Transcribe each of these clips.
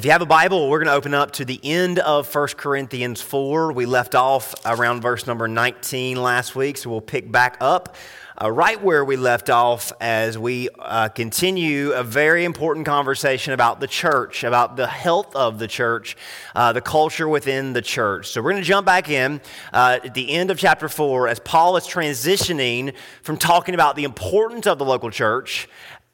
If you have a Bible, we're going to open up to the end of 1 Corinthians 4. We left off around verse number 19 last week, so we'll pick back up uh, right where we left off as we uh, continue a very important conversation about the church, about the health of the church, uh, the culture within the church. So we're going to jump back in uh, at the end of chapter 4 as Paul is transitioning from talking about the importance of the local church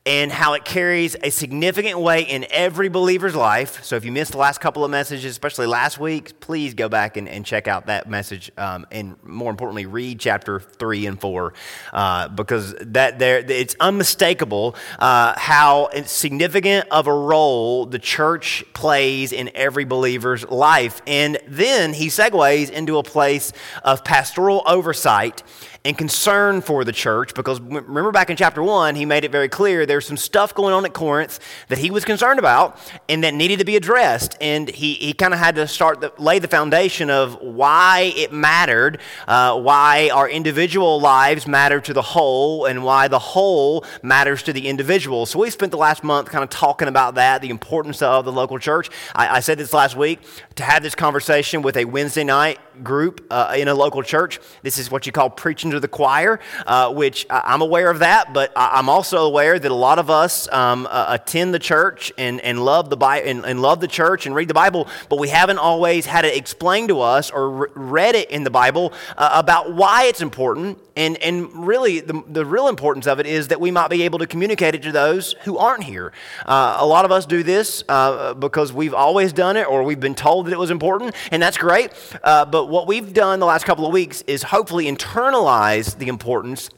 and how it carries a significant weight in every believer's life. So if you missed the last couple of messages, especially last week, please go back and, and check out that message, um, and more importantly, read chapter three and four, uh, because that there it's unmistakable uh, how significant of a role the church plays in every believer's life. And then he segues into a place of pastoral oversight and concern for the church because remember back in chapter 1 he made it very clear there's some stuff going on at corinth that he was concerned about and that needed to be addressed. And he, he kind of had to start the, lay the foundation of why it mattered uh, why our individual lives matter to the whole and why the whole matters to the individual. So we spent the last month kind of talking about that the importance of the local church. I, I said this last week to have this conversation with a wednesday night group uh, in a local church this is what you call preaching to the choir, uh, which I'm aware of that, but I'm also aware that a lot of us um, uh, attend the church and, and love the Bible and, and, love the church and read the Bible, but we haven't always had it explained to us or re- read it in the Bible uh, about why it's important. And, and really, the, the real importance of it is that we might be able to communicate it to those who aren't here. Uh, a lot of us do this uh, because we've always done it or we've been told that it was important, and that's great. Uh, but what we've done the last couple of weeks is hopefully internalize the importance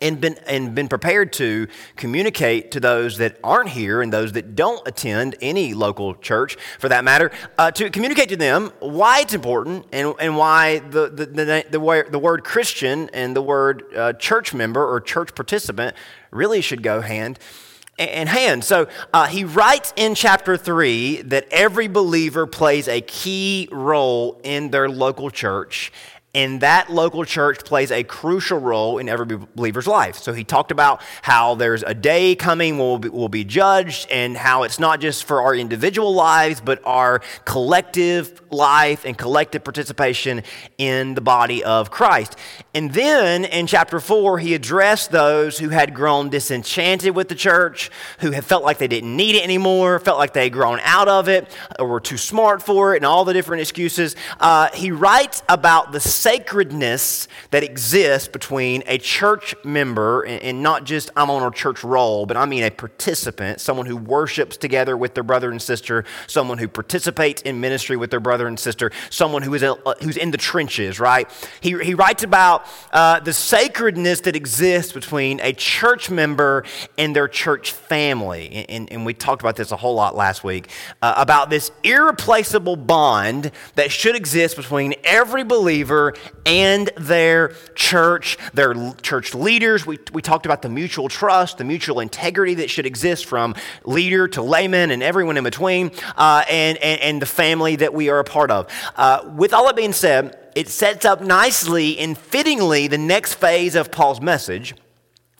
and been, and been prepared to communicate to those that aren't here and those that don't attend any local church for that matter, uh, to communicate to them why it's important and, and why the, the, the, the, the word Christian and the word uh, church member or church participant really should go hand in hand. So uh, he writes in chapter 3 that every believer plays a key role in their local church and that local church plays a crucial role in every believer's life. So he talked about how there's a day coming when we'll be, we'll be judged, and how it's not just for our individual lives, but our collective life and collective participation in the body of Christ. And then in chapter 4, he addressed those who had grown disenchanted with the church, who had felt like they didn't need it anymore, felt like they had grown out of it, or were too smart for it, and all the different excuses. Uh, he writes about the sacredness that exists between a church member and not just I'm on a church roll, but I mean a participant, someone who worships together with their brother and sister, someone who participates in ministry with their brother and sister, someone who is a, uh, who's in the trenches, right? He, he writes about uh, the sacredness that exists between a church member and their church family. And, and we talked about this a whole lot last week uh, about this irreplaceable bond that should exist between every believer and their church, their church leaders. We, we talked about the mutual trust, the mutual integrity that should exist from leader to layman and everyone in between, uh, and, and, and, the family that we are a part of. Uh, with all that being said, it sets up nicely and fittingly the next phase of Paul's message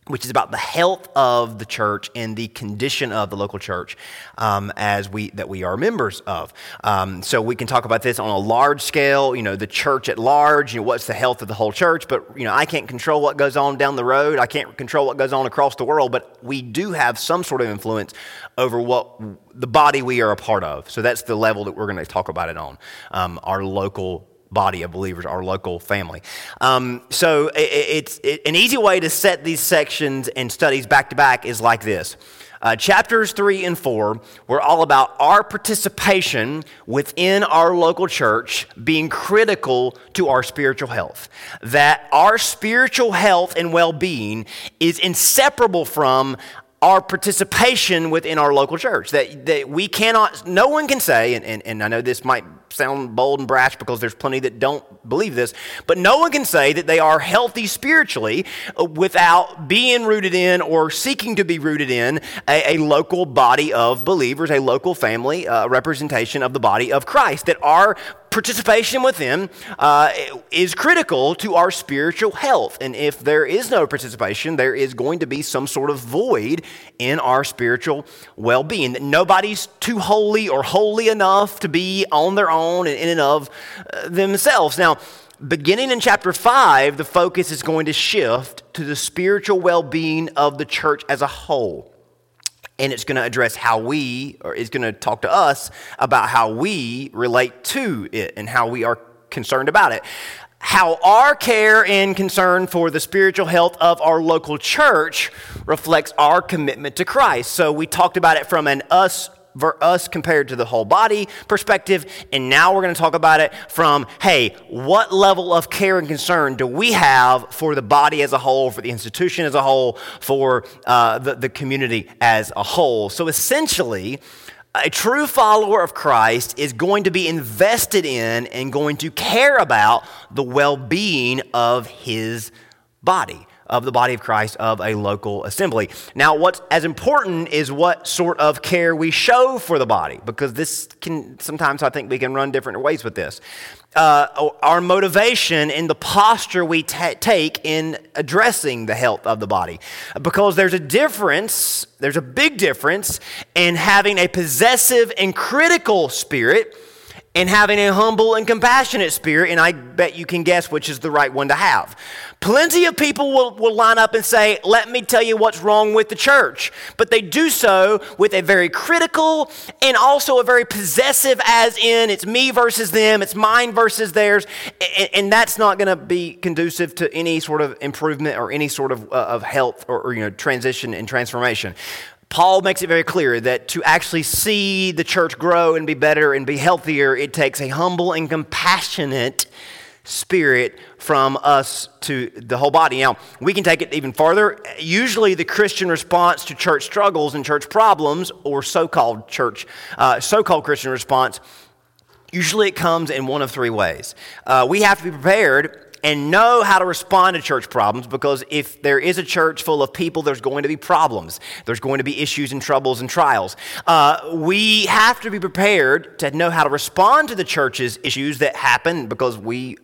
which is about the health of the church and the condition of the local church um, as we that we are members of. Um, so we can talk about this on a large scale. You know, the church at large. You know, what's the health of the whole church? But you know, I can't control what goes on down the road. I can't control what goes on across the world. But we do have some sort of influence over what the body we are a part of. So that's the level that we're going to talk about it on. Um, our local body of believers, our local family. Um, so it, it's it, an easy way to set these sections and studies back to back is like this. Uh, chapters 3 and 4 were all about our participation within our local church being critical to our spiritual health. That our spiritual health and well being is inseparable from our participation within our local church. That, that we cannot, no one can say, and, and, and I know this might sound bold and brash because there's plenty that don't believe this, but no one can say that they are healthy spiritually without being rooted in or seeking to be rooted in a, a local body of believers, a local family uh, representation of the body of Christ. That our participation with them uh, is critical to our spiritual health. And if there is no participation, there is going to be some sort of void in our spiritual well being. Nobody's too holy or holy enough to be on their own and in and of uh, themselves. Now, beginning in chapter 5, the focus is going to shift to the spiritual well being of the church as a whole and it's going to address how we, or is going to talk to us about how we relate to it and how we are concerned about it. How our care and concern for the spiritual health of our local church reflects our commitment to Christ. So we talked about it from an us us compared to the whole body perspective. And now we're going to talk about it from hey, what level of care and concern do we have for the body as a whole, for the institution as a whole, for uh, the, the community as a whole? So essentially, a true follower of Christ is going to be invested in and going to care about the well being of his body of the body of Christ of a local assembly. Now, what's as important is what sort of care we show for the body, because this can sometimes I think we can run different ways with this. Uh, our motivation in the posture we t- take in addressing the health of the body. Because there's a difference, there's a big difference in having a possessive and critical spirit and having a humble and compassionate spirit, and I bet you can guess which is the right one to have. Plenty of people will, will line up and say, Let me tell you what's wrong with the church. But they do so with a very critical and also a very possessive, as in it's me versus them, it's mine versus theirs. And, and that's not going to be conducive to any sort of improvement or any sort of, uh, of health or, or you know, transition and transformation. Paul makes it very clear that to actually see the church grow and be better and be healthier, it takes a humble and compassionate spirit from us to the whole body. Now, we can take it even farther. Usually, the Christian response to church struggles and church problems, or so called church, uh, so called Christian response, usually it comes in one of three ways. Uh, we have to be prepared and know how to respond to church problems because if there is a church full of people, there's going to be problems. There's going to be issues and troubles and trials. Uh, we have to be prepared to know how to respond to the church's issues that happen because we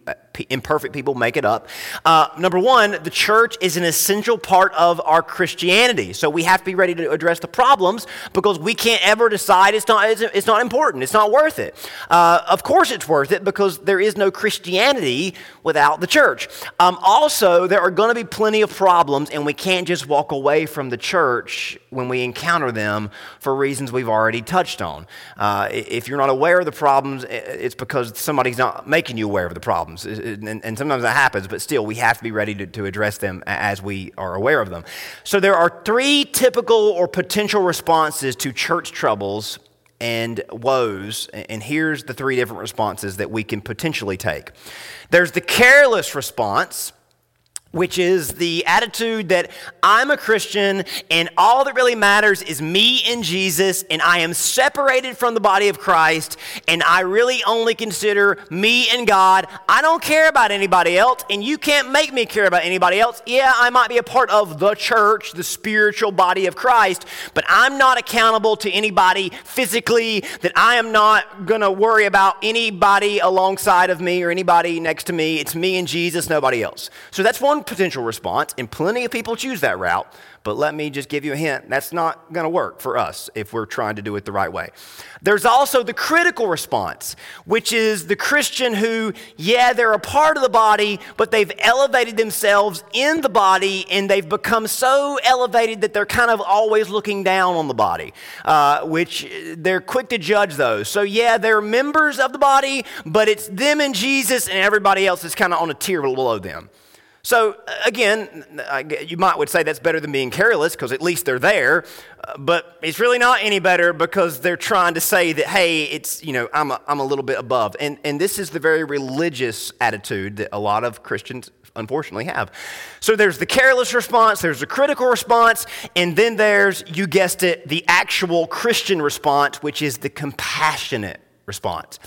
imperfect people make it up. Uh, number one, the church is an essential part of our Christianity. So we have to be ready to address the problems because we can't ever decide it's not, it's not important, it's not worth it. Uh, of course, it's worth it because there is no Christianity without the church. Um, also, there are going to be plenty of problems, and we can't just walk away from the church when we encounter them for reasons we've already touched on. Uh, if you're not aware of the problems, it's because somebody's not making you aware of the problems and, and, sometimes that happens, but still, we have to be ready to, to address them as we are aware of them. So, there are three typical or potential responses to church troubles and woes, and here's the three different responses that we can potentially take. There's the careless response which is the attitude that I'm a Christian and all that really matters is me and Jesus, and I am separated from the body of Christ, and I really only consider me and God. I don't care about anybody else, and you can't make me care about anybody else. Yeah, I might be a part of the church, the spiritual body of Christ, but I'm not accountable to anybody physically, that I am not to worry about anybody alongside of me or anybody next to me. It's me and Jesus, nobody else. So that's one potential response, and plenty of people choose that route. But let me just give you a hint that's not going to work for us if we're trying to do it the right way. There's also the critical response, which is the Christian who, yeah, they're a part of the body, but they've elevated themselves in the body and they've become so elevated that they're kind of always looking down on the body, uh, which they're quick to judge those. So, yeah, they're members of the body, but it's them and Jesus, and everybody else is kind of on a tier below them. So again, you might would say that's better than being careless because at least they're there, uh, but it's really not any better because they're trying to say that hey, it's you know I'm a, I'm a little bit above, and and this is the very religious attitude that a lot of Christians unfortunately have. So there's the careless response, there's the critical response, and then there's you guessed it, the actual Christian response, which is the compassionate response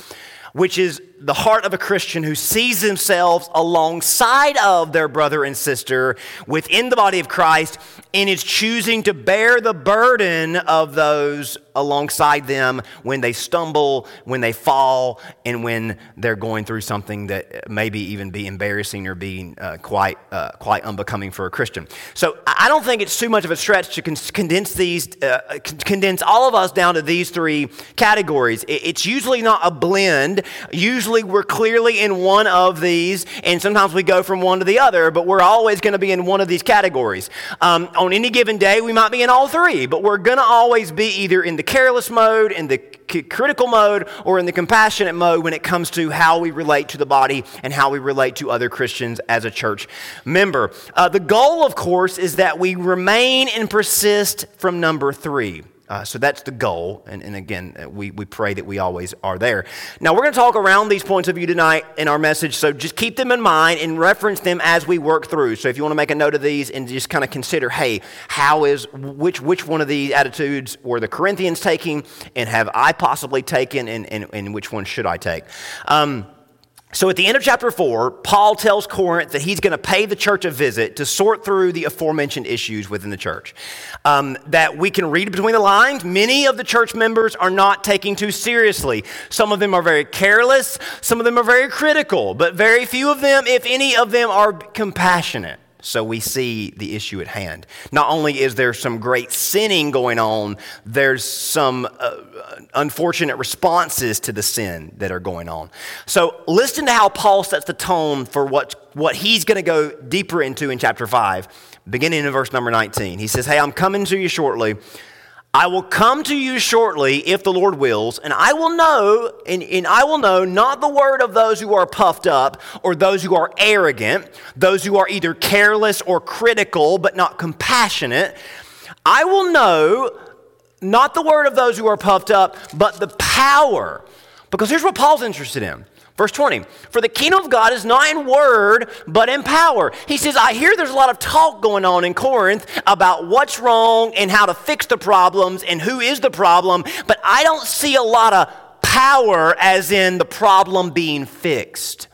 which is the heart of a Christian who sees themselves alongside of their brother and sister within the body of Christ and is choosing to bear the burden of those alongside them when they stumble, when they fall, and when they're going through something that maybe even be embarrassing or being uh, quite, uh, quite unbecoming for a Christian. So I don't think it's too much of a stretch to con- condense these, uh, condense all of us down to these three categories. It's usually not a blend. Usually we're clearly in one of these, and sometimes we go from one to the other, but we're always going to be in one of these categories. Um, on any given day, we might be in all three, but we're going to always be either in the careless mode, in the critical mode, or in the compassionate mode when it comes to how we relate to the body and how we relate to other Christians as a church member. Uh, the goal, of course, is that we remain and persist from number three. Uh, so that's the goal. And, and again, uh, we, we pray that we always are there. Now, we're going to talk around these points of view tonight in our message. So just keep them in mind and reference them as we work through. So if you want to make a note of these and just kind of consider, hey, how is, which, which one of these attitudes were the Corinthians taking and have I possibly taken and, and, and which one should I take? Um, so at the end of chapter 4, Paul tells Corinth that he's going to pay the church a visit to sort through the aforementioned issues within the church. Um, that we can read between the lines. Many of the church members are not taking too seriously. Some of them are very careless, some of them are very critical, but very few of them, if any of them, are compassionate. So we see the issue at hand. Not only is there some great sinning going on, there's some uh, unfortunate responses to the sin that are going on. So listen to how Paul sets the tone for what, what he's going to go deeper into in chapter 5, beginning in verse number 19. He says, Hey, I'm coming to you shortly. I will come to you shortly if the Lord wills, and I will know, and, and, I will know not the word of those who are puffed up or those who are arrogant, those who are either careless or critical but not compassionate. I will know not the word of those who are puffed up, but the power. Because here's what Paul's interested in Verse 20, for the kingdom of God is not in word, but in power. He says, I hear there's a lot of talk going on in Corinth about what's wrong and how to fix the problems and who is the problem, but I don't see a lot of power as in the problem being fixed,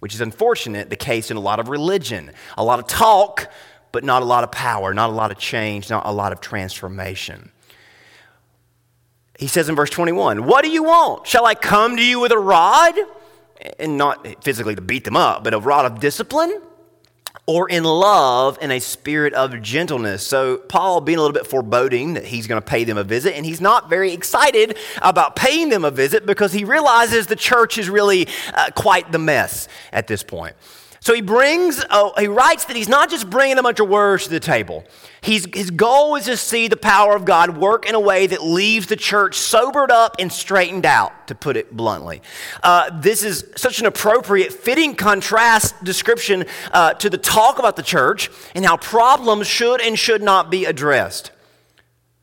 which is unfortunate, the case in a lot of religion. A lot of talk, but not a lot of power, not a lot of change, not a lot of transformation. He says in verse 21, What do you want? Shall I come to you with a rod? And not physically to beat them up, but a rod of discipline, or in love and a spirit of gentleness. So, Paul being a little bit foreboding that he's going to pay them a visit, and he's not very excited about paying them a visit because he realizes the church is really uh, quite the mess at this point. So he brings, uh, he writes that he's not just bringing a bunch of words to the table. He's, his goal is to see the power of God work in a way that leaves the church sobered up and straightened out, to put it bluntly. Uh, this is such an appropriate, fitting contrast description uh, to the talk about the church and how problems should and should not be addressed.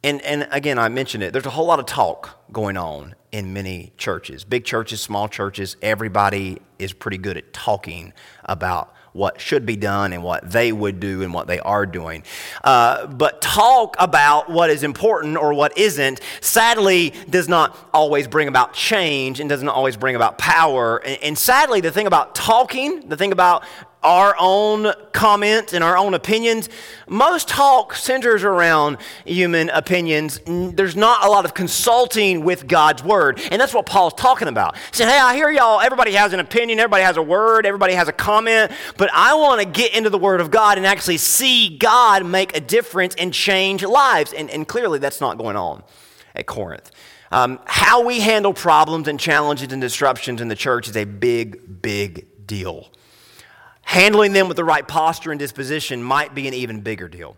And, and again, I mentioned it, there's a whole lot of talk going on in many churches. Big churches, small churches, everybody is pretty good at talking about what should be done and what they would do and what they are doing. Uh, but talk about what is important or what isn't, sadly, does not always bring about change and doesn't always bring about power. And, and sadly, the thing about talking, the thing about our own comments and our own opinions. Most talk centers around human opinions. There's not a lot of consulting with God's word. And that's what Paul's talking about. He said, Hey, I hear y'all, everybody has an opinion, everybody has a word, everybody has a comment, but I want to get into the word of God and actually see God make a difference and change lives. And, and clearly that's not going on at Corinth. Um, how we handle problems and challenges and disruptions in the church is a big, big deal. Handling them with the right posture and disposition might be an even bigger deal.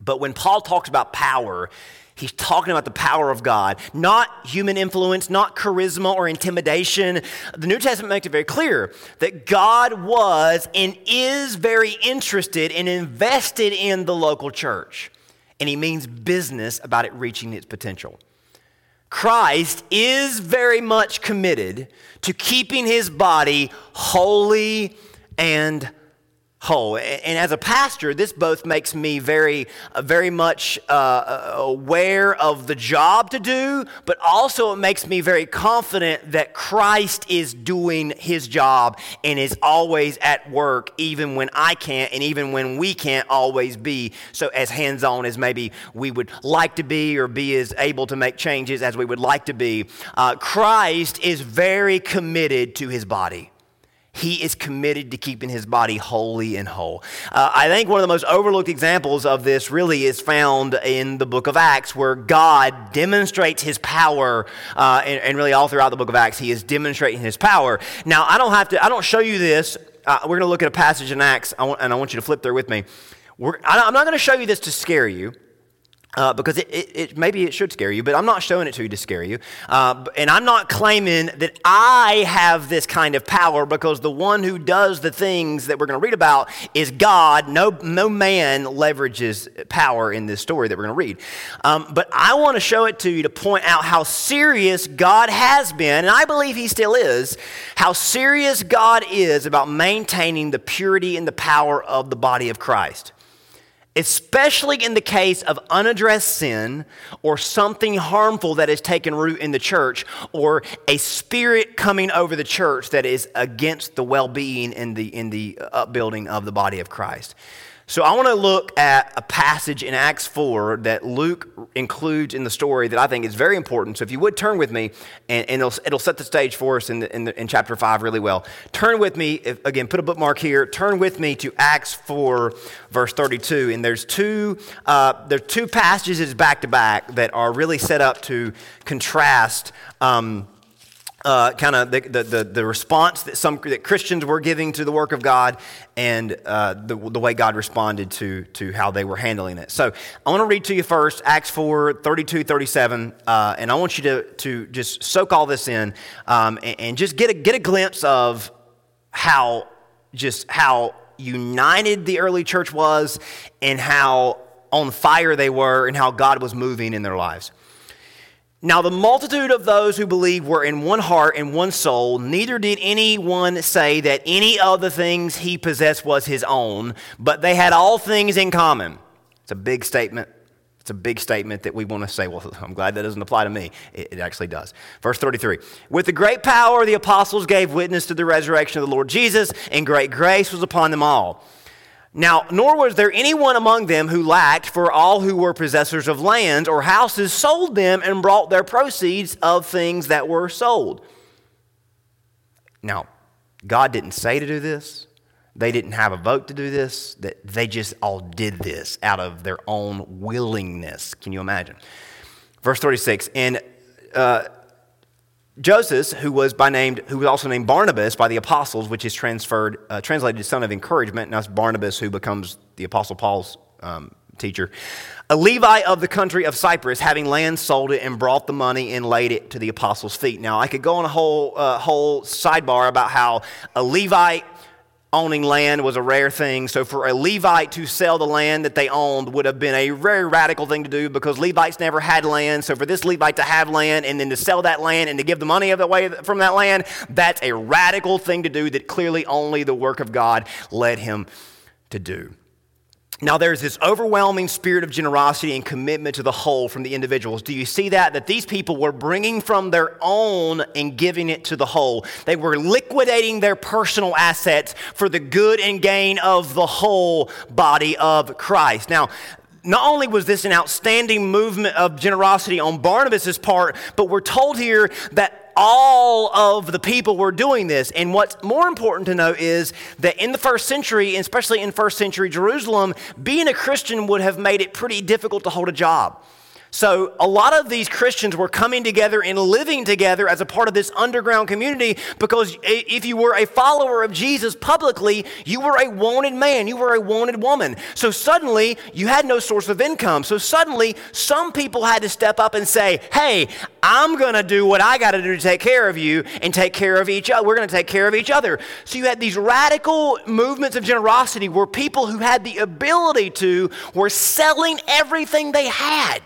But when Paul talks about power, he's talking about the power of God, not human influence, not charisma or intimidation. The New Testament makes it very clear that God was and is very interested and invested in the local church. And he means business about it reaching its potential. Christ is very much committed to keeping his body holy and whole. And as a pastor, this both makes me very, uh, very much uh, uh, aware of the job to do, but also it makes me very confident that Christ is doing his job and is always at work, even when I can't and even when we can't always be so as hands on as maybe we would like to be or be as able to make changes as we would like to be. Uh, Christ is very committed to his body. He is committed to keeping his body holy and whole. Uh, I think one of the most overlooked examples of this really is found in the book of Acts, where God demonstrates his power, uh, and, and, really all throughout the book of Acts, he is demonstrating his power. Now, I don't have to, I don't show you this. Uh, we're going to look at a passage in Acts, I want, and I want you to flip there with me. We're, I'm not going to show you this to scare you. Uh, because it, it, it, maybe it should scare you, but I'm not showing it to you to scare you. Uh, and I'm not claiming that I have this kind of power because the one who does the things that we're going to read about is God. No, no man leverages power in this story that we're going to read. Um, but I want to show it to you to point out how serious God has been, and I believe He still is, how serious God is about maintaining the purity and the power of the body of Christ especially in the case of unaddressed sin or something harmful that has taken root in the church or a spirit coming over the church that is against the well-being in the, in the upbuilding of the body of Christ. So I want to look at a passage in Acts 4 that Luke includes in the story that I think is very important. So if you would turn with me, and, and it'll, it'll, set the stage for us in, the, in, the, in chapter 5 really well. Turn with me, if, again, put a bookmark here. Turn with me to Acts 4, verse 32. And there's two, uh, there are two passages back to back that are really set up to contrast. Um, uh, kind of the, the, the, response that some that Christians were giving to the work of God and uh, the, the way God responded to, to how they were handling it. So I want to read to you first Acts 4 32, 37, uh, and I want you to, to just soak all this in um, and, and just get a, get a glimpse of how just how united the early church was and how on fire they were and how God was moving in their lives. Now, the multitude of those who believed were in one heart and one soul. Neither did anyone say that any of the things he possessed was his own, but they had all things in common. It's a big statement. It's a big statement that we want to say, well, I'm glad that doesn't apply to me. It, it actually does. Verse 33 With the great power, the apostles gave witness to the resurrection of the Lord Jesus, and great grace was upon them all. Now, nor was there anyone among them who lacked, for all who were possessors of lands or houses sold them and brought their proceeds of things that were sold. Now, God didn't say to do this. They didn't have a vote to do this. That they just all did this out of their own willingness. Can you imagine? Verse 36, and uh, Joseph, who was by named, who was also named Barnabas by the apostles, which is transferred, uh, translated son of encouragement. Now it's Barnabas who becomes the apostle Paul's um, teacher. A Levite of the country of Cyprus, having land, sold it and brought the money and laid it to the apostles' feet. Now I could go on a whole uh, whole sidebar about how a Levite owning land was a rare thing. So for a Levite to sell the land that they owned would have been a very radical thing to do because Levites never had land. So for this Levite to have land and then to sell that land and to give the money of the way from that land, that's a radical thing to do that clearly only the work of God led him to do. Now, there's this overwhelming spirit of generosity and commitment to the whole from the individuals. Do you see that? That these people were bringing from their own and giving it to the whole. They were liquidating their personal assets for the good and gain of the whole body of Christ. Now, not only was this an outstanding movement of generosity on Barnabas' part, but we're told here that all of the people were doing this. And what's more important to know is that in the first century, especially in first century Jerusalem, being a Christian would have made it pretty difficult to hold a job. So, a lot of these Christians were coming together and living together as a part of this underground community because if you were a follower of Jesus publicly, you were a wanted man, you were a wanted woman. So, suddenly, you had no source of income. So, suddenly, some people had to step up and say, Hey, I'm going to do what I got to do to take care of you and take care of each other. We're going to take care of each other. So, you had these radical movements of generosity where people who had the ability to were selling everything they had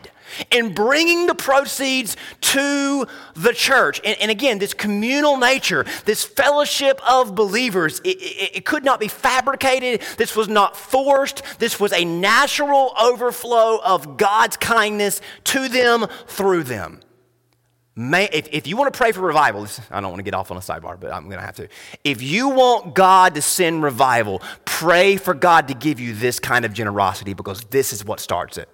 and bringing the proceeds to the church. And, and again, this communal nature, this fellowship of believers, it, it, it could not be fabricated. This was not forced. This was a natural overflow of God's kindness to them through them. May, if, if you want to pray for revival, I don't want to get off on a sidebar, but I'm going to have to. If you want God to send revival, pray for God to give you this kind of generosity because this is what starts it.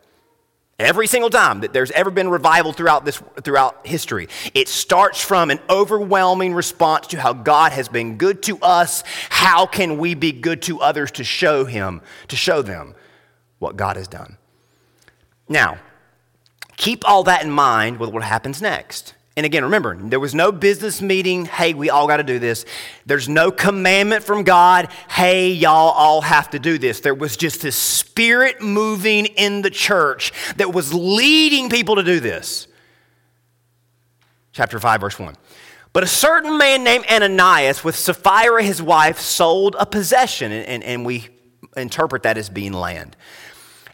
Every single time that there's ever been revival throughout this throughout history, it starts from an overwhelming response to how God has been good to us. How can we be good to others to show him, to show them what God has done? Now, keep all that in mind with what happens next. And again, remember, there was no business meeting, hey, we all got to do this. There's no commandment from God, hey, y'all all have to do this. There was just this spirit moving in the church that was leading people to do this. Chapter 5, verse 1. But a certain man named Ananias, with Sapphira his wife, sold a possession, and, and, and we interpret that as being land.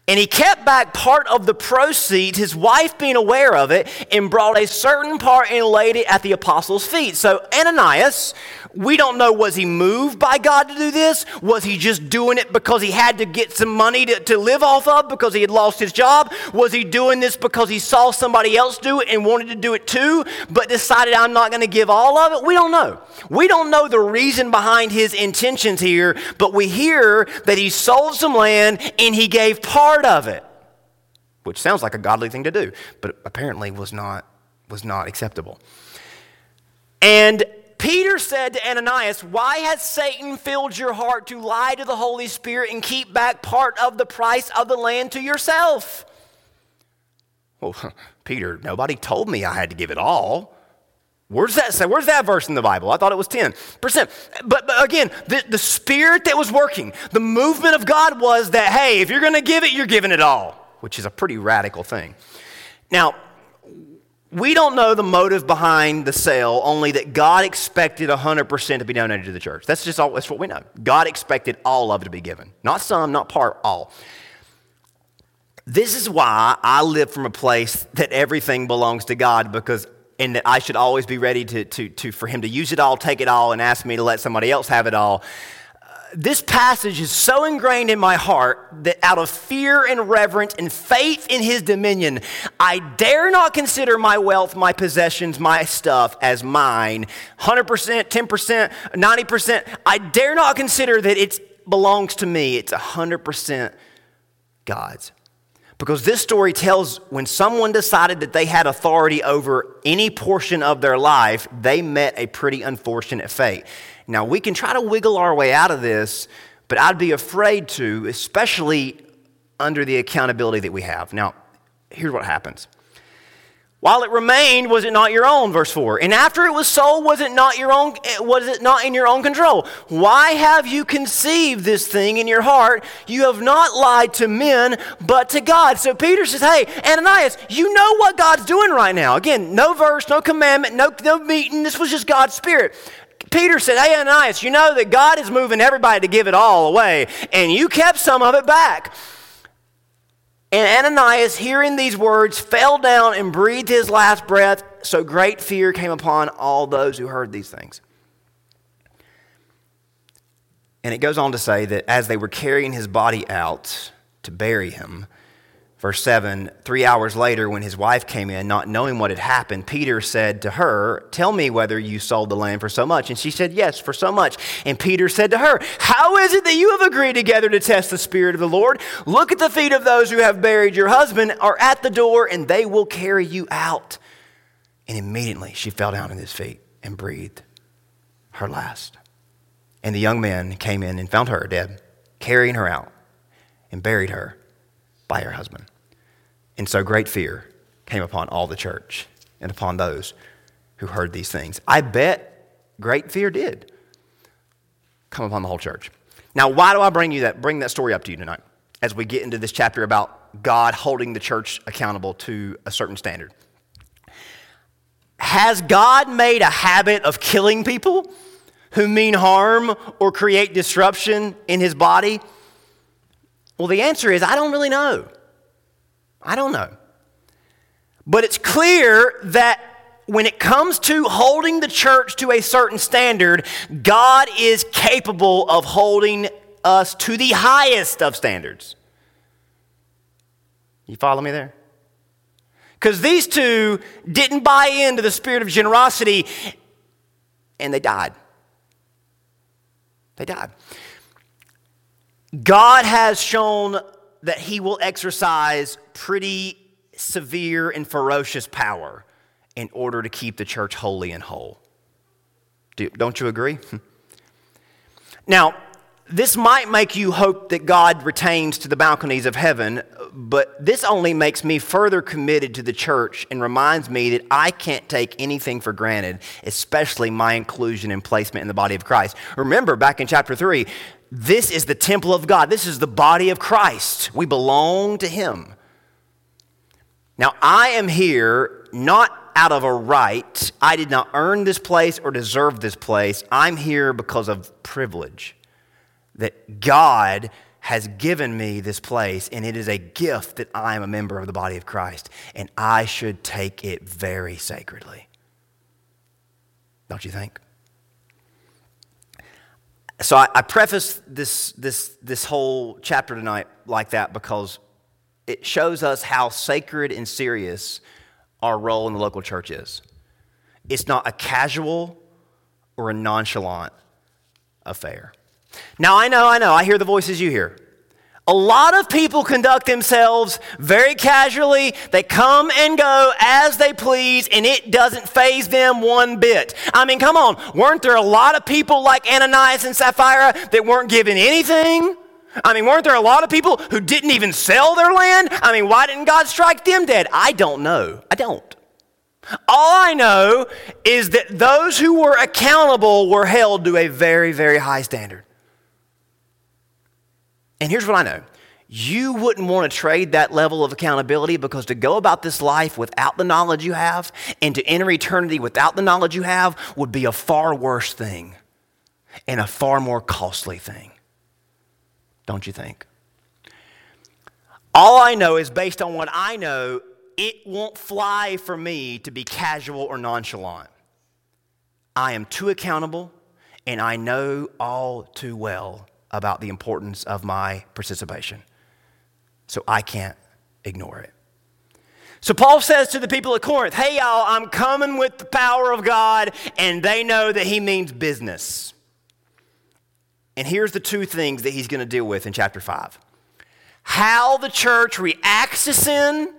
And he kept back part of the proceeds, his wife being aware of it, and brought a certain part and laid it at the apostles' feet. So Ananias, we don't know, was he moved by God to do this? Was he just doing it because he had to get some money to, to live off of because he had lost his job? Was he doing this because he saw somebody else do it and wanted to do it too, but decided I'm not going to give all of it? We don't know. We don't know the reason behind his intentions here, but we hear that he sold some land and he gave part of it, which sounds like a godly thing to do, but apparently was not, was not acceptable. And Peter said to Ananias, Why has Satan filled your heart to lie to the Holy Spirit and keep back part of the price of the land to yourself? Well, Peter, nobody told me I had to give it all. Where's that say? Where's that verse in the Bible? I thought it was 10%. But, but again, the, the spirit that was working, the movement of God was that, hey, if you're going to give it, you're giving it all, which is a pretty radical thing. Now, we don't know the motive behind the sale, only that God expected 100% to be donated to the church. That's just all, that's what we know. God expected all of it to be given. Not some, not part, all. This is why I live from a place that everything belongs to God because and that I should always be ready to, to, to, for him to use it all, take it all, and ask me to let somebody else have it all. This passage is so ingrained in my heart that out of fear and reverence and faith in his dominion, I dare not consider my wealth, my possessions, my stuff as mine 100%, 10%, 90%. I dare not consider that it belongs to me. It's 100% God's. Because this story tells when someone decided that they had authority over any portion of their life, they met a pretty unfortunate fate. Now, we can try to wiggle our way out of this, but I'd be afraid to, especially under the accountability that we have. Now, here's what happens while it remained, was it not your own? Verse 4. And after it was sold, was it not your own eh, was it not in your own control? Why have you conceived this thing in your heart? You have not lied to men, but to God. So Peter says, Hey, Ananias, you know what God's doing right now. Again, no verse, no commandment, no, no meeting. This was just God's spirit. Peter said, Hey, Ananias, you know that God is moving everybody to give it all away, and you kept some of it back. And Ananias, hearing these words, fell down and breathed his last breath. So great fear came upon all those who heard these things. And it goes on to say that as they were carrying his body out to bury him, Verse 7 Three hours later, when his wife came in, not knowing what had happened, Peter said to her, Tell me whether you sold the land for so much. And she said, Yes, for so much. And Peter said to her, How is it that you have agreed together to test the Spirit of the Lord? Look at the feet of those who have buried your husband are at the door, and they will carry you out. And immediately she fell down at his feet and breathed her last. And the young man came in and found her dead, carrying her out, and buried her by her husband. And so great fear came upon all the church and upon those who heard these things. I bet great fear did come upon the whole church. Now, why do I bring you that bring that story up to you tonight as we get into this chapter about God holding the church accountable to a certain standard? Has God made a habit of killing people who mean harm or create disruption in his body? Well, the answer is I don't really know. I don't know. But it's clear that when it comes to holding the church to a certain standard, God is capable of holding us to the highest of standards. You follow me there? Because these two didn't buy into the spirit of generosity and they died. They died. God has shown that he will exercise pretty severe and ferocious power in order to keep the church holy and whole. Do, not you agree? now, this might make you hope that God retains to the balconies of heaven, but this only makes me further committed to the church and reminds me that I can't take anything for granted, especially my inclusion and placement in the body of Christ. Remember, back in chapter 3, this is the temple of God, this is the body of Christ. We belong to Him. Now, I am here not out of a right. I did not earn this place or deserve this place. I'm here because of privilege. That God has given me this place, and it is a gift that I am a member of the body of Christ, and I should take it very sacredly. Don't you think? So I, I preface this, this, this whole chapter tonight like that because it shows us how sacred and serious our role in the local church is. It's not a casual or a nonchalant affair. Now, I know, I know, I hear the voices you hear. A lot of people conduct themselves very casually. They come and go as they please, and it doesn't faze them one bit. I mean, come on. Weren't there a lot of people like Ananias and Sapphira that weren't given anything? I mean, weren't there a lot of people who didn't even sell their land? I mean, why didn't God strike them dead? I don't know. I don't. All I know is that those who were accountable were held to a very, very high standard. And here's what I know you wouldn't want to trade that level of accountability because to go about this life without the knowledge you have and to enter eternity without the knowledge you have would be a far worse thing and a far more costly thing don't you think? All I know is based on what I know, it won't fly for me to be casual or nonchalant. I am too accountable, and I know all too well about the importance of my participation. So I can't ignore it. So Paul says to the people at Corinth, Hey, y'all, I'm coming with the power of God, and they know that he means business. And here's the two things that he's going to deal with in chapter 5 how the church reacts to sin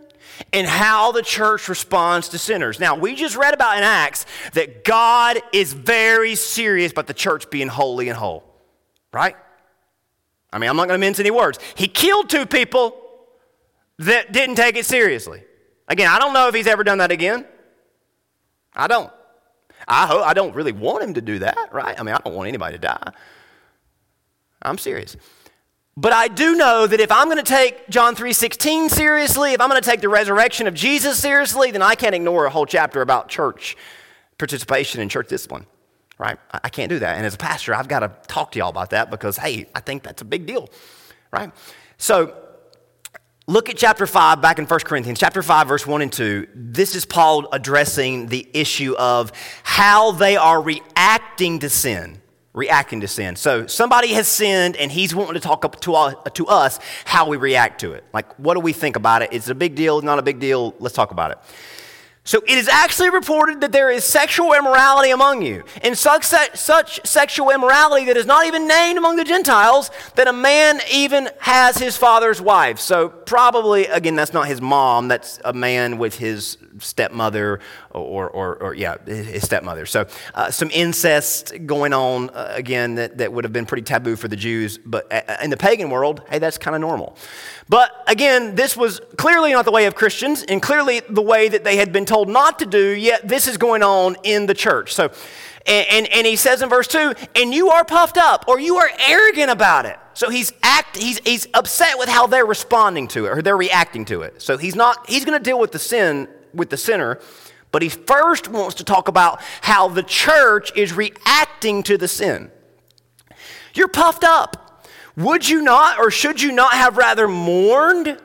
and how the church responds to sinners. Now, we just read about in Acts that God is very serious about the church being holy and whole, right? I mean, I'm not going to mince any words. He killed two people that didn't take it seriously. Again, I don't know if he's ever done that again. I don't. I, hope, I don't really want him to do that, right? I mean, I don't want anybody to die. I'm serious. But I do know that if I'm going to take John 3:16 seriously, if I'm going to take the resurrection of Jesus seriously, then I can't ignore a whole chapter about church participation and church discipline. Right? I can't do that. And as a pastor, I've got to talk to y'all about that because hey, I think that's a big deal. Right? So Look at chapter 5 back in 1 Corinthians, chapter 5, verse 1 and 2. This is Paul addressing the issue of how they are reacting to sin reacting to sin. So somebody has sinned and he's wanting to talk to, uh, to us how we react to it. Like, what do we think about it? Is it a big deal? Not a big deal? Let's talk about it. So it is actually reported that there is sexual immorality among you, and such, such sexual immorality that is not even named among the Gentiles, that a man even has his father's wife. So probably, again, that's not his mom, that's a man with his stepmother or, or, or yeah, his stepmother. So uh, some incest going on, uh, again, that, that would have been pretty taboo for the Jews, but uh, in the pagan world, hey, that's kind of normal. But again, this was clearly not the way of Christians and clearly the way that they had been told not to do, yet this is going on in the church. So, and, and, and he says in verse 2, and you are puffed up or you are arrogant about it. So he's act he's he's upset with how they're responding to it or they're reacting to it. So he's not he's going to deal with the sin with the sinner, but he first wants to talk about how the church is reacting to the sin. You're puffed up. Would you not, or should you not have rather mourned?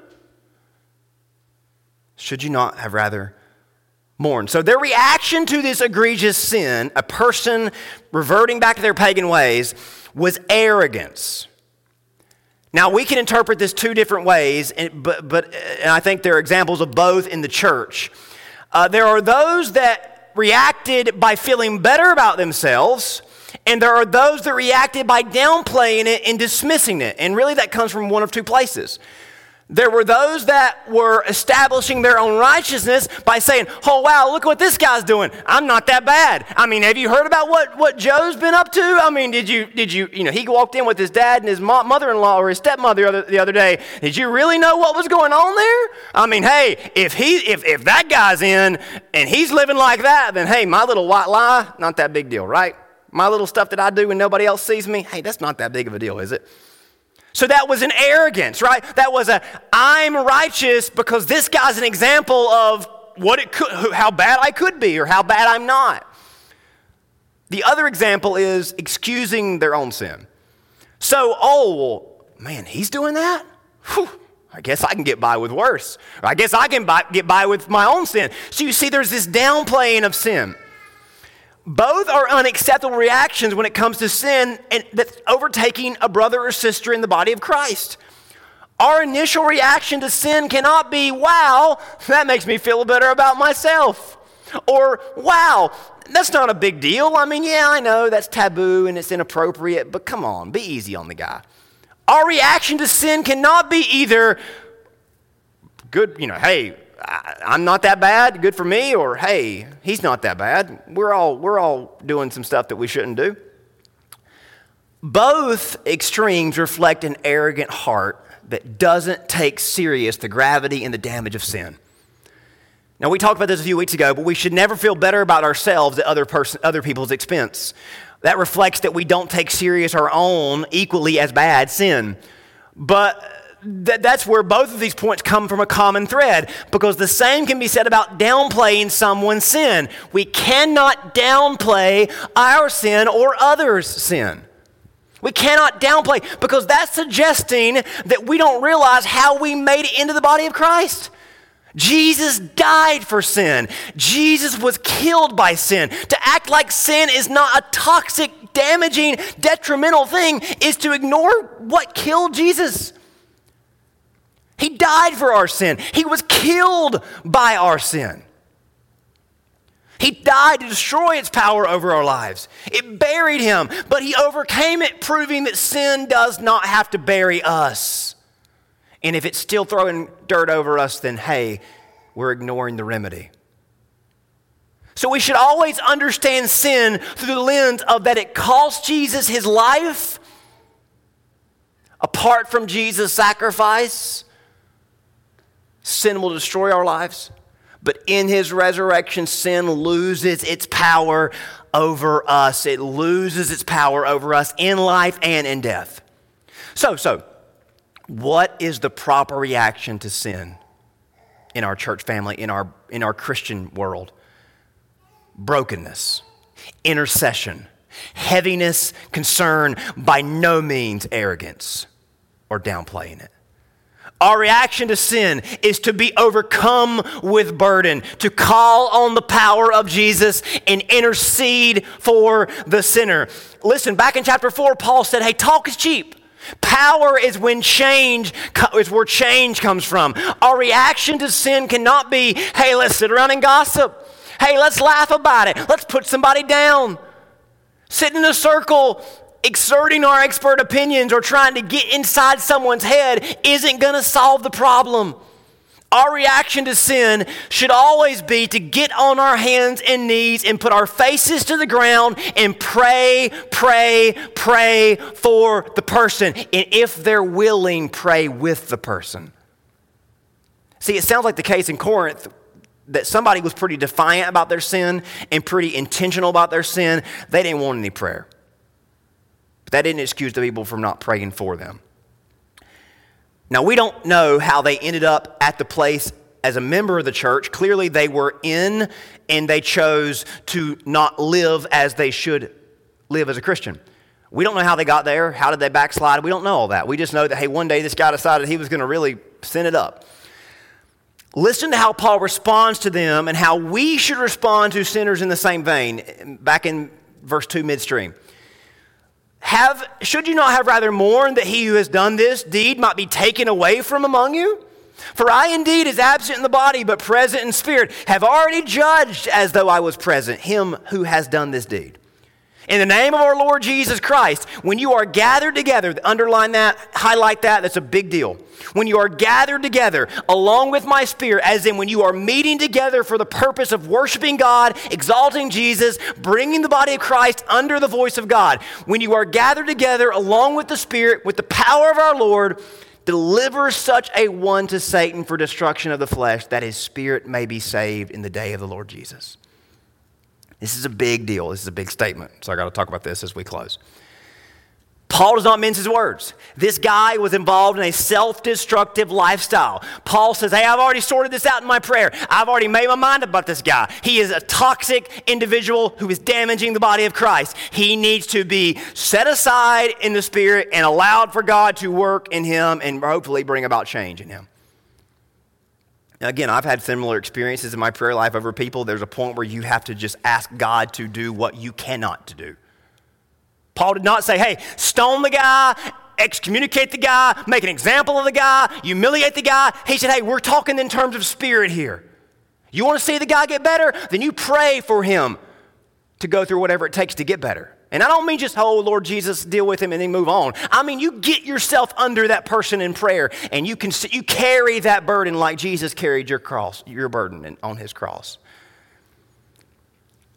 Should you not have rather mourned? So, their reaction to this egregious sin, a person reverting back to their pagan ways, was arrogance. Now, we can interpret this two different ways, but, but and I think there are examples of both in the church. Uh, there are those that reacted by feeling better about themselves, and there are those that reacted by downplaying it and dismissing it. And really, that comes from one of two places. There were those that were establishing their own righteousness by saying, Oh, wow, look what this guy's doing. I'm not that bad. I mean, have you heard about what, what Joe's been up to? I mean, did you, did you, you know, he walked in with his dad and his mother in law or his stepmother the other, the other day. Did you really know what was going on there? I mean, hey, if, he, if, if that guy's in and he's living like that, then hey, my little white lie, not that big deal, right? My little stuff that I do when nobody else sees me, hey, that's not that big of a deal, is it? So that was an arrogance, right? That was a I'm righteous because this guy's an example of what it could how bad I could be or how bad I'm not. The other example is excusing their own sin. So, oh, well, man, he's doing that? Whew, I guess I can get by with worse. Or I guess I can get by with my own sin. So you see, there's this downplaying of sin. Both are unacceptable reactions when it comes to sin and that's overtaking a brother or sister in the body of Christ. Our initial reaction to sin cannot be, wow, that makes me feel better about myself. Or, wow, that's not a big deal. I mean, yeah, I know that's taboo and it's inappropriate, but come on, be easy on the guy. Our reaction to sin cannot be either good, you know, hey, I'm not that bad, good for me, or hey, he's not that bad. We're all, we're all doing some stuff that we shouldn't do. Both extremes reflect an arrogant heart that doesn't take serious the gravity and the damage of sin. Now, we talked about this a few weeks ago, but we should never feel better about ourselves at other, person, other people's expense. That reflects that we don't take serious our own equally as bad sin. But that, that's where both of these points come from a common thread because the same can be said about downplaying someone's sin. We cannot downplay our sin or others' sin. We cannot downplay because that's suggesting that we don't realize how we made it into the body of Christ. Jesus died for sin. Jesus was killed by sin. To act like sin is not a toxic, damaging, detrimental thing is to ignore what killed Jesus. He died for our sin. He was killed by our sin. He died to destroy its power over our lives. It buried him, but he overcame it, proving that sin does not have to bury us. And if it's still throwing dirt over us, then hey, we're ignoring the remedy. So we should always understand sin through the lens of that it cost Jesus his life apart from Jesus' sacrifice sin will destroy our lives. But in his resurrection, sin loses its power over us. It loses its power over us in life and in death. So, so, what is the proper reaction to sin in our church family, in our, in our Christian world? Brokenness, intercession, heaviness, concern, by no means arrogance or downplaying it. Our reaction to sin is to be overcome with burden, to call on the power of Jesus and intercede for the sinner. Listen, back in chapter 4, Paul said, Hey, talk is cheap. Power is when change is where change comes from. Our reaction to sin cannot be, hey, let's sit around and gossip. Hey, let's laugh about it. Let's put somebody down. Sit in a circle exerting our expert opinions or trying to get inside someone's head isn't going to solve the problem. Our reaction to sin should always be to get on our hands and knees and put our faces to the ground and pray, pray, pray for the person. And if they're willing, pray with the person. See, it sounds like the case in Corinth that somebody was pretty defiant about their sin and pretty intentional about their sin. They didn't want any prayer. But that didn't excuse the people from not praying for them. Now, we don't know how they ended up at the place as a member of the church. Clearly, they were in and they chose to not live as they should live as a Christian. We don't know how they got there. How did they backslide? We don't know all that. We just know that, hey, one day this guy decided he was going to really sin it up. Listen to how Paul responds to them and how we should respond to sinners in the same vein. Back in verse 2 midstream. Have, should you not have rather mourned that he who has done this deed might be taken away from among you? For I indeed is absent in the body, but present in spirit, have already judged as though I was present him who has done this deed. In the name of our Lord Jesus Christ, when you are gathered together, underline that, highlight that, that's a big deal. When you are gathered together along with my spirit, as in when you are meeting together for the purpose of worshiping God, exalting Jesus, bringing the body of Christ under the voice of God, when you are gathered together along with the spirit, with the power of our Lord, deliver such a one to Satan for destruction of the flesh, that his spirit may be saved in the day of the Lord Jesus. This is a big deal. This is a big statement. So I got to talk about this as we close. Paul does not mince his words. This guy was involved in a self destructive lifestyle. Paul says, Hey, I've already sorted this out in my prayer. I've already made my mind about this guy. He is a toxic individual who is damaging the body of Christ. He needs to be set aside in the spirit and allowed for God to work in him and hopefully bring about change in him. Again, I've had similar experiences in my prayer life over people. There's a point where you have to just ask God to do what you cannot do. Paul did not say, hey, stone the guy, excommunicate the guy, make an example of the guy, humiliate the guy. He said, hey, we're talking in terms of spirit here. You want to see the guy get better? Then you pray for him to go through whatever it takes to get better. And I don't mean just, oh, Lord Jesus, deal with him and then move on. I mean, you get yourself under that person in prayer and you can you carry that burden like Jesus carried your cross, your burden on his cross.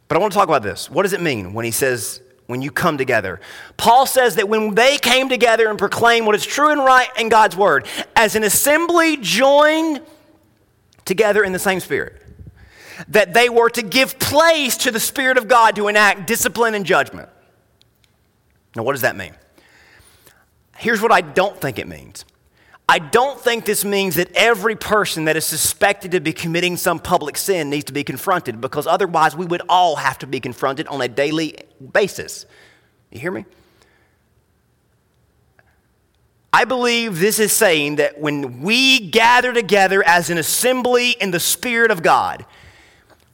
But I want to talk about this. What does it mean when he says, when you come together? Paul says that when they came together and proclaimed what is true and right in God's word, as an assembly joined together in the same spirit, that they were to give place to the Spirit of God to enact discipline and judgment. Now, what does that mean? Here's what I don't think it means. I don't think this means that every person that is suspected to be committing some public sin needs to be confronted because otherwise we would all have to be confronted on a daily basis. You hear me? I believe this is saying that when we gather together as an assembly in the Spirit of God,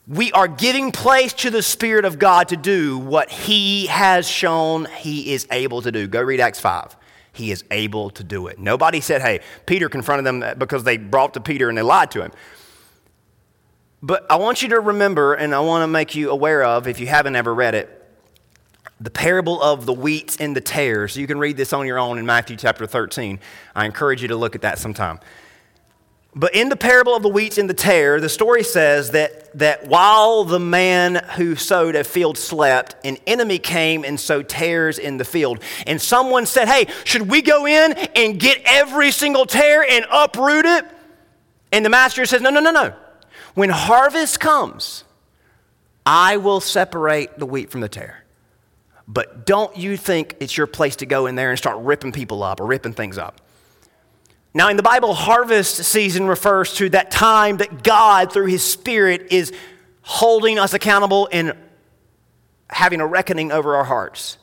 we are giving place to the Spirit of God to do what He has shown He is able to do. Go read Acts 5. He is able to do it. Nobody said, hey, Peter confronted them because they brought to Peter and they lied to him. But I want you to remember, and I want to make you aware of, if you haven't ever read it, the parable of the wheat and the tares. You can read this on your own in Matthew chapter 13. I encourage you to look at that sometime. But in the parable of the wheat and the tare, the story says that, that while the man who sowed a field slept, an enemy came and sowed tares in the field. And someone said, Hey, should we go in and get every single tare and uproot it? And the master says, No, no, no, no. When harvest comes, I will separate the wheat from the tare. But don't you think it's your place to go in there and start ripping people up or ripping things up. Now, in the Bible, harvest season refers to that time that God, through His Spirit, is holding us accountable and having a reckoning over our hearts.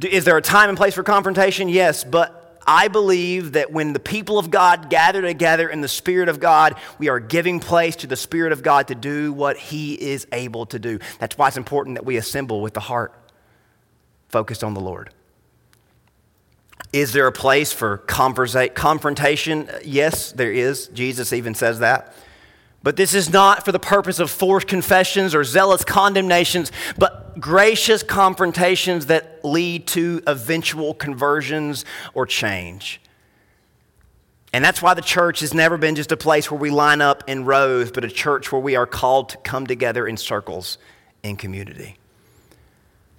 Is there a time and place for confrontation? Yes, but I believe that when the people of God gather together in the Spirit of God, we are giving place to the Spirit of God to do what He is able to do. That's why it's important that we assemble with the heart focused on the Lord. Is there a place for confrontation? Yes, there is. Jesus even says that. But this is not for the purpose of forced confessions or zealous condemnations, but gracious confrontations that lead to eventual conversions or change. And that's why the church has never been just a place where we line up in rows, but a church where we are called to come together in circles in community.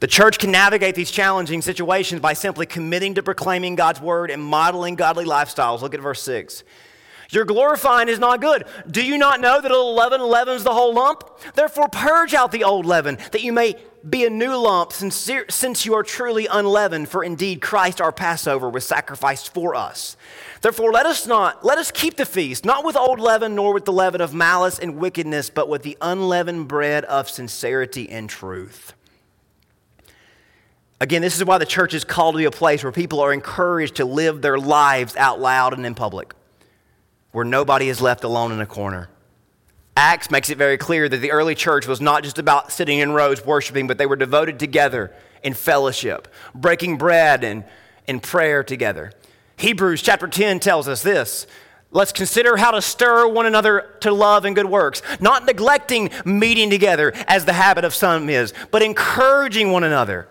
The church can navigate these challenging situations by simply committing to proclaiming God's word and modeling godly lifestyles. Look at verse 6. Your glorifying is not good. Do you not know that a little leaven leavens the whole lump? Therefore, purge out the old leaven, that you may be a new lump, since you are truly unleavened. For indeed, Christ our Passover was sacrificed for us. Therefore, let us not, let us keep the feast, not with old leaven, nor with the leaven of malice and wickedness, but with the unleavened bread of sincerity and truth. Again, this is why the church is called to be a place where people are encouraged to live their lives out loud and in public. where nobody is left alone in a corner. Acts makes it very clear that the early church was not just about sitting in rows worshiping, but they were devoted together in fellowship, breaking bread and in prayer together. Hebrews chapter 10 tells us this. Let's consider how to stir one another to love and good works, not neglecting meeting together as the habit of some is, but encouraging one another.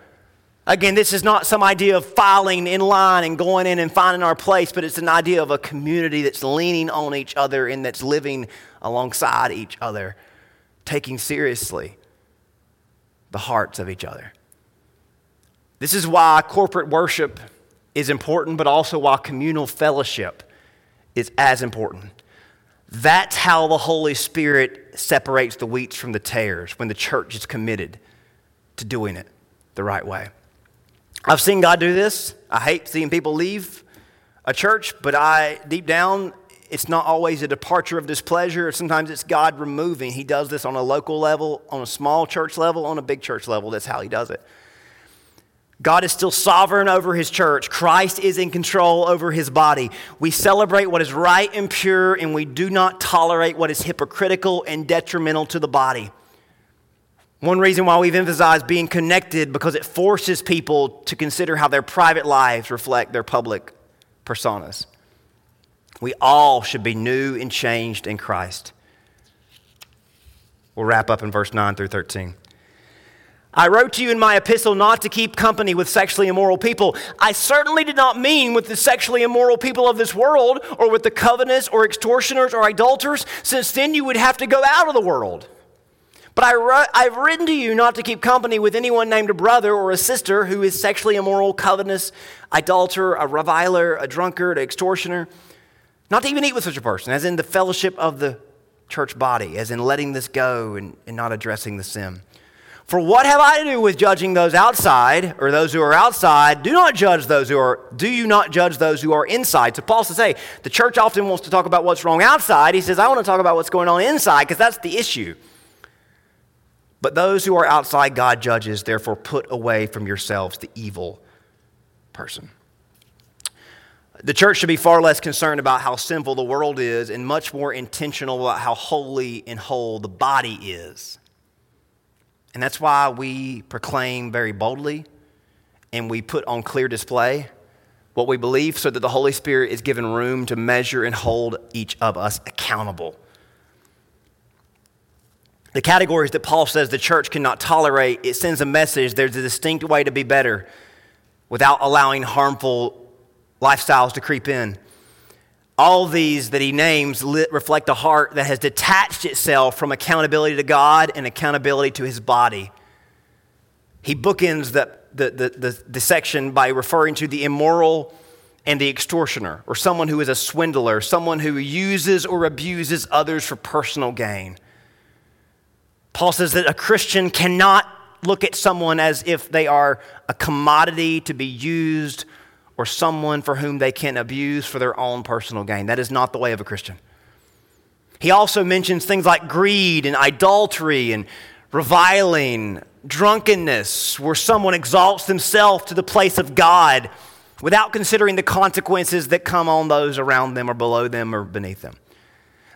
Again, this is not some idea of filing in line and going in and finding our place, but it's an idea of a community that's leaning on each other and that's living alongside each other, taking seriously the hearts of each other. This is why corporate worship is important, but also why communal fellowship is as important. That's how the Holy Spirit separates the wheats from the tares when the church is committed to doing it the right way. I've seen God do this. I hate seeing people leave a church, but I, deep down, it's not always a departure of displeasure. Sometimes it's God removing. He does this on a local level, on a small church level, on a big church level. That's how He does it. God is still sovereign over his church. Christ is in control over his body. We celebrate what is right and pure, and we do not tolerate what is hypocritical and detrimental to the body. One reason why we've emphasized being connected because it forces people to consider how their private lives reflect their public personas. We all should be new and changed in Christ. We'll wrap up in verse 9 through 13. I wrote to you in my epistle not to keep company with sexually immoral people. I certainly did not mean with the sexually immoral people of this world, or with the covetous, or extortioners, or idolaters, since then you would have to go out of the world. But I have written to you not to keep company with anyone named a brother or a sister who is sexually immoral, covetous, adulterer, a reviler, a drunkard, an extortioner. Not to even eat with such a person, as in the fellowship of the church body, as in letting this go and, and not addressing the sin. For what have I to do with judging those outside or those who are outside? Do not judge those who are, do you not judge those who are inside? So Paul says, hey, the church often wants to talk about what's wrong outside. He says, I want to talk about what's going on inside because that's the issue. But those who are outside God judges, therefore put away from yourselves the evil person. The church should be far less concerned about how sinful the world is and much more intentional about how holy and whole the body is. And that's why we proclaim very boldly and we put on clear display what we believe so that the Holy Spirit is given room to measure and hold each of us accountable. The categories that Paul says the church cannot tolerate, it sends a message there's a distinct way to be better without allowing harmful lifestyles to creep in. All these that he names reflect a heart that has detached itself from accountability to God and accountability to his body. He bookends the, the, the, the, the section by referring to the immoral and the extortioner, or someone who is a swindler, someone who uses or abuses others for personal gain. Paul says that a Christian cannot look at someone as if they are a commodity to be used or someone for whom they can abuse for their own personal gain. That is not the way of a Christian. He also mentions things like greed and idolatry and reviling, drunkenness, where someone exalts themselves to the place of God without considering the consequences that come on those around them or below them or beneath them.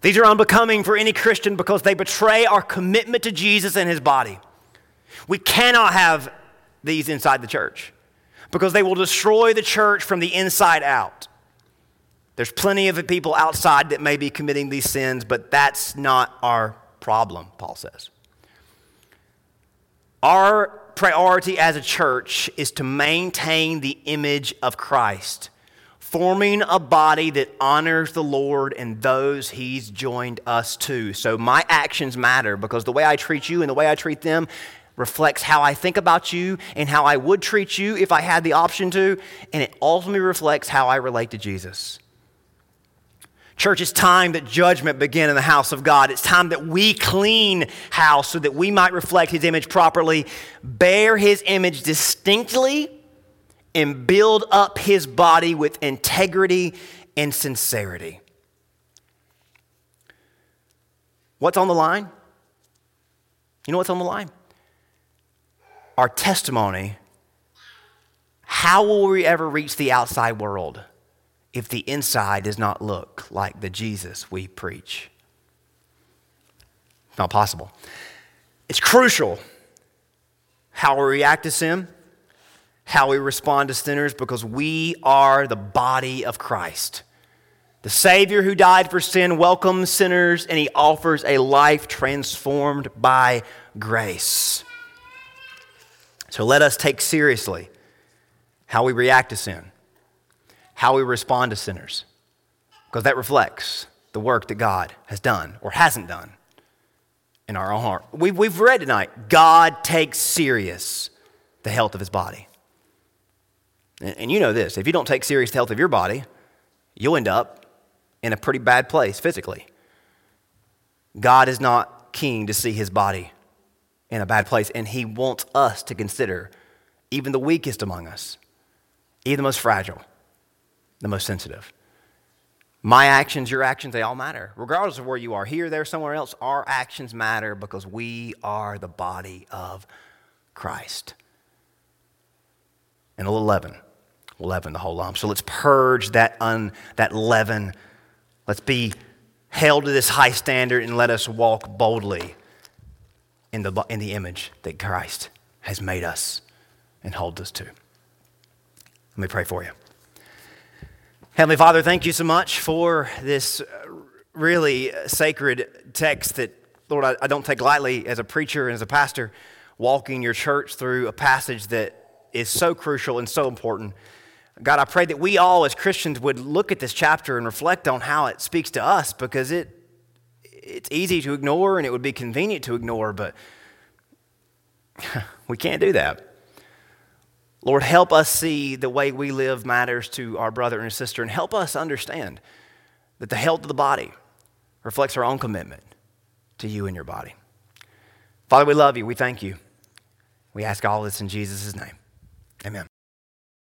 These are unbecoming for any Christian because they betray our commitment to Jesus and his body. We cannot have these inside the church because they will destroy the church from the inside out. There's plenty of people outside that may be committing these sins, but that's not our problem, Paul says. Our priority as a church is to maintain the image of Christ, forming a body that honors the Lord and those He's joined us to. So my actions matter because the way I treat you and the way I treat them reflects how I think about you and how I would treat you if I had the option to, and it ultimately reflects how I relate to Jesus. Church, it's time that judgment begin in the house of God. It's time that we clean house so that we might reflect His image properly, bear His image distinctly, and build up His body with integrity and sincerity. What's on the line? You know what's on the line? our testimony, how will we ever reach the outside world if the inside does not look like the Jesus we preach? Not possible. It's crucial how we react to sin, how we respond to sinners, because we are the body of Christ. The Savior who died for sin welcomes sinners and he offers a life transformed by grace. So let us take seriously how we react to sin, how we respond to sinners, because that reflects the work that God has done or hasn't done in our own heart. We've, we've read tonight God takes serious the health of his body. And, you know this if you don't take serious health of your body, you'll end up in a pretty bad place physically. God is not keen to see his body in a bad place, and he wants us to consider even the weakest among us, even the most fragile, the most sensitive. My actions, your actions, they all matter. Regardless of where you are, here, there, somewhere else, our actions matter because we are the body of Christ. And a little leaven leaven the whole lump. So let's purge that, un, that leaven Let's be held to this high standard and let us walk boldly in the, in the image that Christ has made us and holds us to. Let me pray for you. Heavenly Father, thank you so much for this really sacred text that, Lord, I, I don't take lightly as a preacher and as a pastor, walking your church through a passage that is so crucial and so important. God, I pray that we all as Christians would look at this chapter and reflect on how it speaks to us because it, it's easy to ignore and it would be convenient to ignore, but we can't do that. Lord, help us see the way we live matters to our brother and sister, and help us understand that the health of the body reflects our own commitment to you and your body. Father, we love you. We thank you. We ask all this in Jesus' name. Amen.